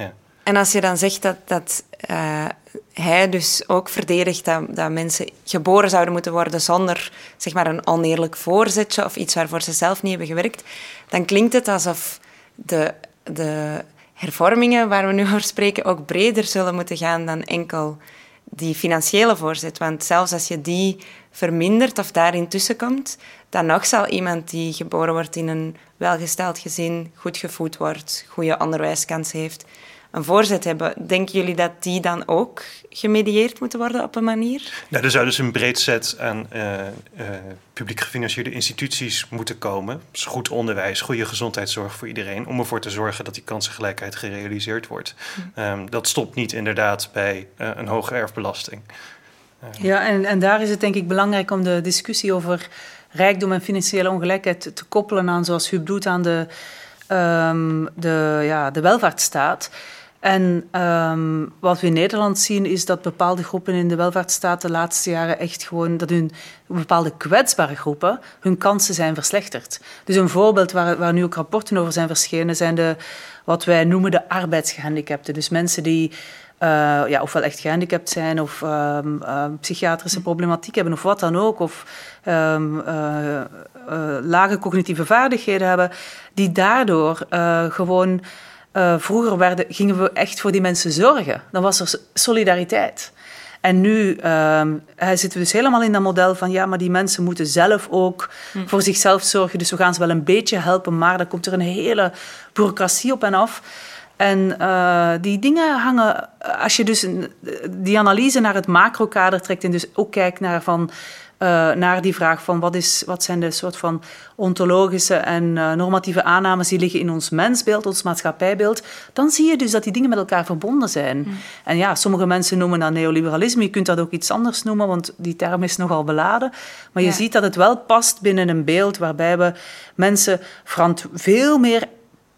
En als je dan zegt dat, dat uh, hij dus ook verdedigt dat, dat mensen geboren zouden moeten worden zonder zeg maar, een oneerlijk voorzetje of iets waarvoor ze zelf niet hebben gewerkt, dan klinkt het alsof de, de hervormingen waar we nu over spreken ook breder zullen moeten gaan dan enkel die financiële voorzet. Want zelfs als je die vermindert of daarin tussenkomt, dan nog zal iemand die geboren wordt in een welgesteld gezin, goed gevoed wordt, goede onderwijskansen heeft, een voorzet hebben. Denken jullie dat die dan ook gemedieerd moeten worden op een manier? Nou, er zou dus een breed set aan uh, uh, publiek gefinancierde instituties moeten komen. Dus goed onderwijs, goede gezondheidszorg voor iedereen. Om ervoor te zorgen dat die kansengelijkheid gerealiseerd wordt. Hm. Um, dat stopt niet inderdaad bij uh, een hoge erfbelasting. Ja, en, en daar is het denk ik belangrijk om de discussie over rijkdom en financiële ongelijkheid te koppelen aan, zoals u doet, aan de, um, de, ja, de welvaartsstaat. En um, wat we in Nederland zien is dat bepaalde groepen in de welvaartsstaat de laatste jaren echt gewoon, dat hun bepaalde kwetsbare groepen, hun kansen zijn verslechterd. Dus een voorbeeld waar, waar nu ook rapporten over zijn verschenen, zijn de, wat wij noemen de arbeidsgehandicapten. Dus mensen die ja, ofwel echt gehandicapt zijn of um, uh, psychiatrische problematiek hebben of wat dan ook, of um, uh, lage cognitieve vaardigheden hebben, die daardoor gewoon vroeger werden, gingen we echt voor die mensen zorgen. Dan was er solidariteit. En nu uh, zitten we dus helemaal in dat model van ja, maar die mensen moeten zelf ook hm. voor zichzelf zorgen. Dus we gaan ze wel een beetje helpen, maar dan komt er een hele bureaucratie op en af. En uh, die dingen hangen, als je dus die analyse naar het macrokader trekt en dus ook kijkt naar van uh, naar die vraag van wat, is, wat zijn de soort van ontologische en uh, normatieve aannames die liggen in ons mensbeeld, ons maatschappijbeeld, dan zie je dus dat die dingen met elkaar verbonden zijn. Mm. En ja, sommige mensen noemen dat neoliberalisme, je kunt dat ook iets anders noemen, want die term is nogal beladen. Maar je ziet dat het wel past binnen een beeld waarbij we mensen veel meer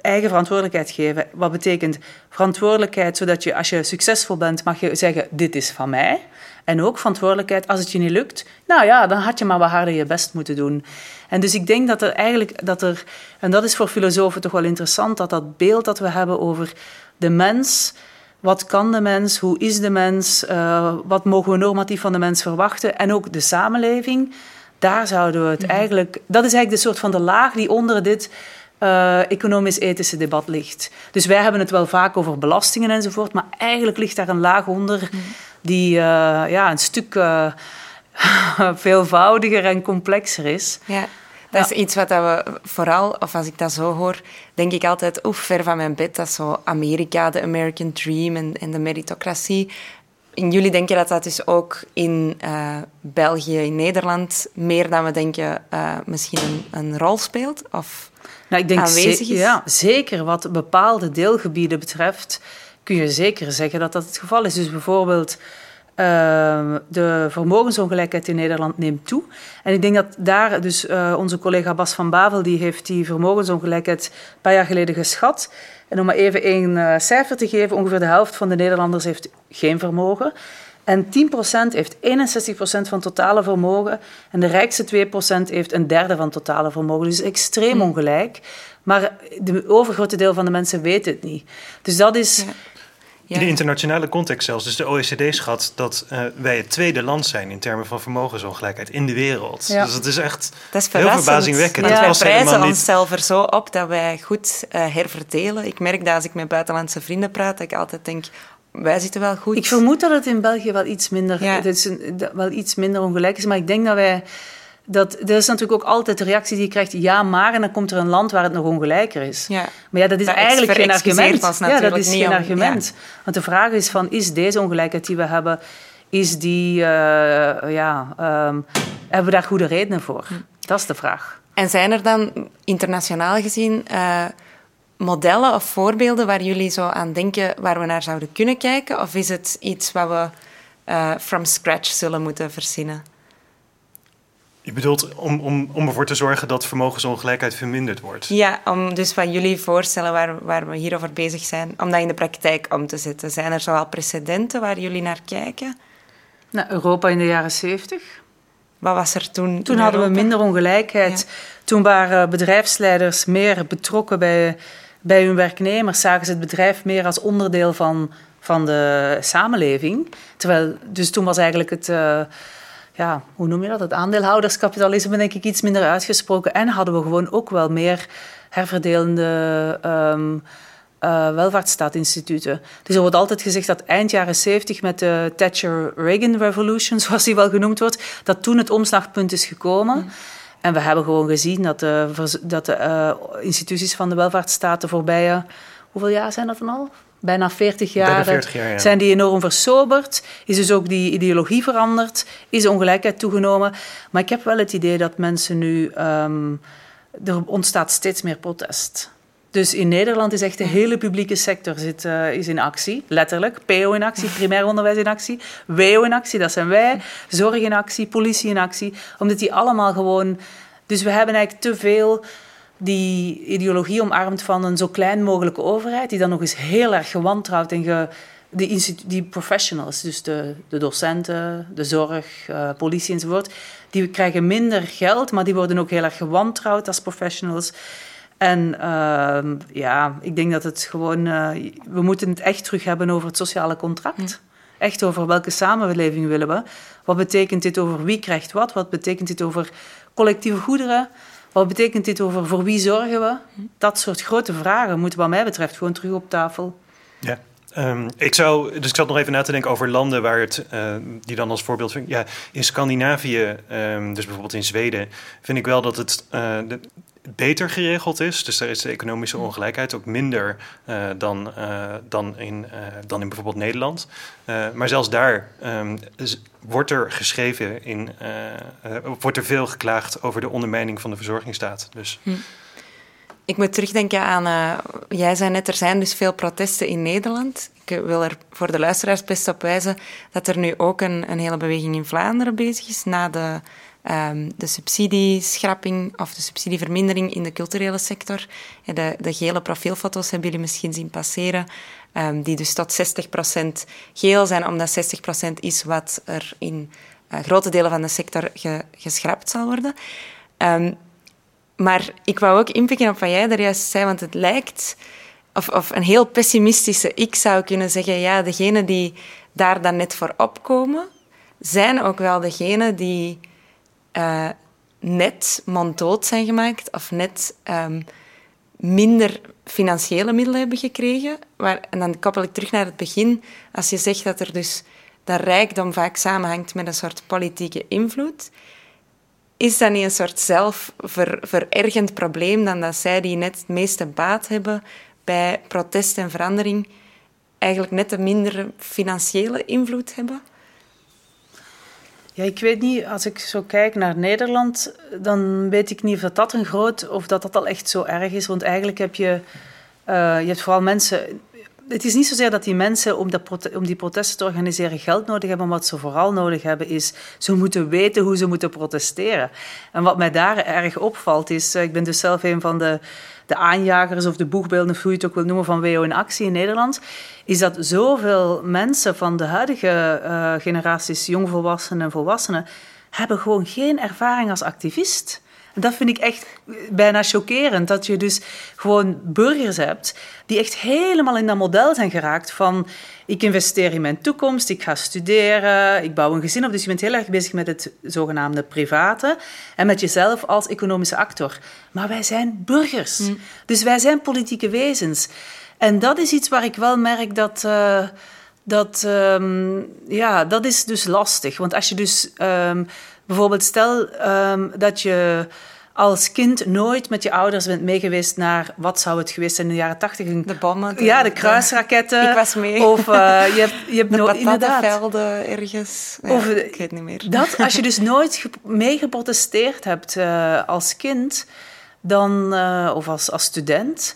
eigen verantwoordelijkheid geven. Wat betekent verantwoordelijkheid, zodat je als je succesvol bent, mag je zeggen: Dit is van mij. En ook verantwoordelijkheid als het je niet lukt. Nou ja, dan had je maar wat harder je best moeten doen. En dus ik denk dat er eigenlijk, dat er, en dat is voor filosofen toch wel interessant, dat dat beeld dat we hebben over de mens. Wat kan de mens? Hoe is de mens? Uh, wat mogen we normatief van de mens verwachten? En ook de samenleving Daar zouden we het mhm. eigenlijk... Dat is eigenlijk de soort van de laag die onder dit uh, economisch-ethische debat ligt. Dus wij hebben het wel vaak over belastingen enzovoort, maar eigenlijk ligt daar een laag onder mhm. die uh, ja, een stuk uh, veelvoudiger en complexer is. Ja. Dat is iets wat we vooral, of als ik dat zo hoor, denk ik altijd, oef, ver van mijn bed, dat is zo Amerika, de American Dream en, en de meritocratie. En jullie denken dat dat dus ook in uh, België, in Nederland, meer dan we denken, uh, misschien een, een, rol speelt? Of nou, ik denk aanwezig is? Ja, zeker wat bepaalde deelgebieden betreft, kun je zeker zeggen dat dat het geval is. Dus bijvoorbeeld Ehm, de vermogensongelijkheid in Nederland neemt toe. En ik denk dat daar, dus uh, onze collega Bas van Bavel, die heeft die vermogensongelijkheid een paar jaar geleden geschat. En om maar even één uh, cijfer te geven, ongeveer de helft van de Nederlanders heeft geen vermogen. En 10% heeft 61% van het totale vermogen. En de rijkste 2% heeft een derde van het totale vermogen. Dus extreem hm. ongelijk. Maar de overgrote deel van de mensen weet het niet. Dus dat is... In de internationale context zelfs. Dus de OECD schat dat uh, wij het tweede land zijn in termen van vermogensongelijkheid in de wereld. Dus dat is echt dat is heel verbazingwekkend. Ja. wij prijzen onszelf er zo op dat wij goed uh, herverdelen. Ik merk dat als ik met buitenlandse vrienden praat, dat ik altijd denk... Wij zitten wel goed. Ik vermoed dat het in België wel iets minder, ja. is een, wel iets minder ongelijk is. Maar ik denk dat wij dat, er is natuurlijk ook altijd de reactie die je krijgt, ja, maar, en dan komt er een land waar het nog ongelijker is. Ja. Maar ja, dat is eigenlijk geen argument. Ja, dat is geen argument. Want de vraag is van, is deze ongelijkheid die we hebben, is die, uh, ja, um, hebben we daar goede redenen voor? Hm. Dat is de vraag. En zijn er dan internationaal gezien uh, modellen of voorbeelden waar jullie zo aan denken, waar we naar zouden kunnen kijken? Of is het iets wat we uh, from scratch zullen moeten verzinnen? Je bedoelt om, om, om ervoor te zorgen dat vermogensongelijkheid verminderd wordt? Ja, om dus wat jullie voorstellen waar, waar we hierover bezig zijn, om dat in de praktijk om te zetten. Zijn er zoal precedenten waar jullie naar kijken? Nou, Europa in de jaren zeventig. Wat was er toen? Toen hadden we minder ongelijkheid. Toen waren bedrijfsleiders meer betrokken bij, bij hun werknemers. Zagen ze het bedrijf meer als onderdeel van, van de samenleving. Terwijl, dus toen was eigenlijk het... Uh, ja, hoe noem je dat? Het aandeelhouderskapitalisme, denk ik, iets minder uitgesproken. En hadden we gewoon ook wel meer herverdelende um, uh, welvaartsstaatinstituten. Dus er wordt altijd gezegd dat eind jaren 70 met de Thatcher-Reagan Revolution, zoals die wel genoemd wordt, dat toen het omslagpunt is gekomen. En we hebben gewoon gezien dat de, dat de uh, instituties van de welvaartsstaat de voorbije... Hoeveel jaar zijn dat dan al? bijna 40 jaar, 40 jaar zijn die enorm versoberd. Is dus ook die ideologie veranderd. Is ongelijkheid toegenomen. Maar ik heb wel het idee dat mensen nu... Um, er ontstaat steeds meer protest. Dus in Nederland is echt de hele publieke sector zit, uh, is in actie, letterlijk. PO in actie, primair onderwijs in actie, WO in actie, dat zijn wij. Zorg in actie, politie in actie. Omdat die allemaal gewoon... Dus we hebben eigenlijk te veel die ideologie omarmt van een zo klein mogelijke overheid, die dan nog eens heel erg gewantrouwd en ge, die, die professionals, dus de, de docenten, de zorg, uh, politie enzovoort, die krijgen minder geld, maar die worden ook heel erg gewantrouwd als professionals. En uh, ja, ik denk dat het gewoon, uh, we moeten het echt terug hebben over het sociale contract. Echt over welke samenleving willen we. Wat betekent dit over wie krijgt wat? Wat betekent dit over collectieve goederen? Wat betekent dit over voor wie zorgen we? Dat soort grote vragen moeten wat mij betreft gewoon terug op tafel. Ja. Um, ik zou, dus ik zat nog even na te denken over landen waar het, uh, die dan als voorbeeld vind. Ja, in Scandinavië, um, dus bijvoorbeeld in Zweden, vind ik wel dat het uh, de, beter geregeld is. Dus daar is de economische ongelijkheid ook minder uh, dan, uh, dan, in, uh, dan in bijvoorbeeld Nederland. maar zelfs daar um, wordt er geschreven in, wordt er veel geklaagd over de ondermijning van de verzorgingsstaat. Dus. Hm. Ik moet terugdenken aan, jij zei net, er zijn dus veel protesten in Nederland. Ik wil er voor de luisteraars best op wijzen dat er nu ook een, een hele beweging in Vlaanderen bezig is na de um, de subsidieschrapping of de subsidievermindering in de culturele sector. De, de gele profielfoto's hebben jullie misschien zien passeren, um, die dus tot 60% geel zijn, omdat 60% is wat er in uh, grote delen van de sector ge, geschrapt zal worden. Um, maar ik wou ook inpikken op wat jij daar juist zei, want het lijkt... Of, of een heel pessimistische ik zou kunnen zeggen, ja, degenen die daar dan net voor opkomen, zijn ook wel degenen die uh, net monddood zijn gemaakt of net ehm, minder financiële middelen hebben gekregen. En dan koppel ik terug naar het begin. Als je zegt dat er dus dat rijkdom vaak samenhangt met een soort politieke invloed, is dat niet een soort zelfverergend probleem dan dat zij die net het meeste baat hebben bij protest en verandering eigenlijk net een mindere financiële invloed hebben? Ja, ik weet niet, als ik zo kijk naar Nederland, dan weet ik niet of dat, dat een groot, of dat dat al echt zo erg is. Want eigenlijk heb je, uh, je hebt vooral mensen het is niet zozeer dat die mensen om, dat, om die protesten te organiseren geld nodig hebben. Maar wat ze vooral nodig hebben is, ze moeten weten hoe ze moeten protesteren. En wat mij daar erg opvalt is, eh, ik ben dus zelf een van de, de aanjagers of de boegbeelden, of hoe je het ook wil noemen, van WO in actie in Nederland, is dat zoveel mensen van de huidige uh, generaties jongvolwassenen en volwassenen hebben gewoon geen ervaring als activist dat vind ik echt bijna chockerend. Dat je dus gewoon burgers hebt die echt helemaal in dat model zijn geraakt van ik investeer in mijn toekomst, ik ga studeren, ik bouw een gezin op. Dus je bent heel erg bezig met het zogenaamde private en met jezelf als economische actor. Maar wij zijn burgers. Mm. Dus wij zijn politieke wezens. En dat is iets waar ik wel merk dat... Uh, dat, um, ja, dat is dus lastig. Want als je dus um, bijvoorbeeld stel um, dat je als kind nooit met je ouders bent meegeweest naar wat zou het geweest zijn in de jaren tachtig? De bommen. ja, de kruisraketten. ik was mee. Of uh, je hebt, je hebt de nooit inderdaad. velden ergens. Ja, of, ik weet niet meer. Dat, als je dus nooit mee geprotesteerd hebt uh, als kind, dan, uh, of als, als student.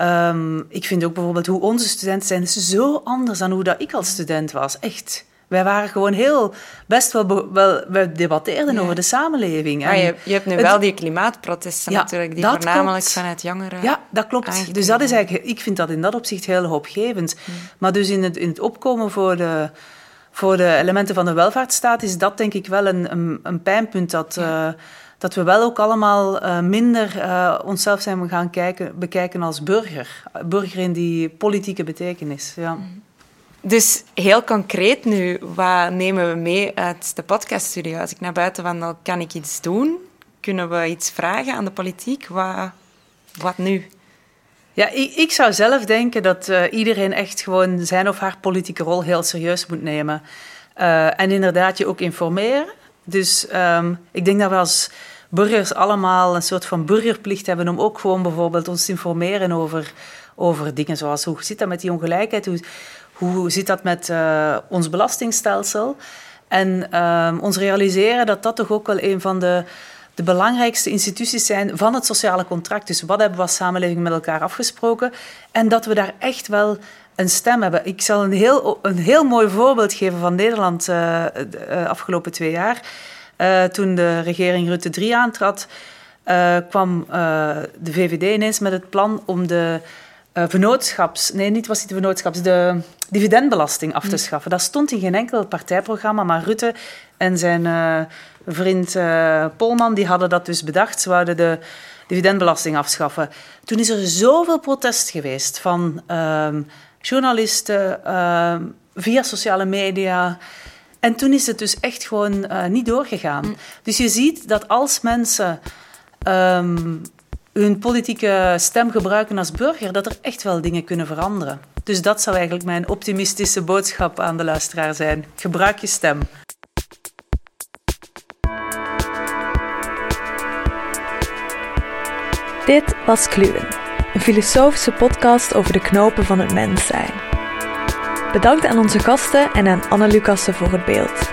Um, ik vind ook bijvoorbeeld hoe onze studenten zijn, is zo anders dan hoe dat ik als student was. Echt. Wij waren gewoon heel, best wel, wel we debatteerden over de samenleving. Maar je, je hebt nu wel die klimaatprotesten natuurlijk, die voornamelijk vanuit jongeren Ja, dat klopt. Dus dat is eigenlijk, ik vind dat in dat opzicht heel hoopgevend. Hmm. Maar dus in het, in het opkomen voor de, voor de elementen van de welvaartsstaat is dat denk ik wel een, een, een pijnpunt dat... Uh, dat we wel ook allemaal uh, minder uh, onszelf zijn gaan kijken, bekijken als burger. Burger in die politieke betekenis. Ja. Hmm. Dus heel concreet nu, wat nemen we mee uit de podcaststudio? Als ik naar buiten wandel, kan ik iets doen? Kunnen we iets vragen aan de politiek? Wat, wat nu? Ja, ik, ik zou zelf denken dat uh, iedereen echt gewoon zijn of haar politieke rol heel serieus moet nemen. Uh, en inderdaad je ook informeren. Dus um, ik denk dat we als burgers allemaal een soort van burgerplicht hebben om ook gewoon bijvoorbeeld ons te informeren over, over dingen zoals hoe zit dat met die ongelijkheid? Hoe, hoe zit dat met uh, ons belastingstelsel? En uh, ons realiseren dat dat toch ook wel een van de, de belangrijkste instituties zijn van het sociale contract. Dus wat hebben we als samenleving met elkaar afgesproken? En dat we daar echt wel een stem hebben. Ik zal een heel, een heel mooi voorbeeld geven van Nederland uh, de afgelopen twee jaar. toen de regering Rutte 3 aantrad, kwam de VVD ineens met het plan om de uh, vennootschaps... Nee, niet was het de vennootschaps, de dividendbelasting af te mm. schaffen. Dat stond in geen enkel partijprogramma, maar Rutte en zijn uh, vriend uh, Polman die hadden dat dus bedacht. Ze wouden de dividendbelasting afschaffen. Toen is er zoveel protest geweest van ehm, journalisten, ehm, via sociale media... En toen is het dus echt gewoon niet doorgegaan. Mm. Dus je ziet dat als mensen um, hun politieke stem gebruiken als burger, dat er echt wel dingen kunnen veranderen. Dus dat zou eigenlijk mijn optimistische boodschap aan de luisteraar zijn. Gebruik je stem. Dit was Kluwen, een filosofische podcast over de knopen van het mens zijn. Bedankt aan onze gasten en aan Anne Lucassen voor het beeld.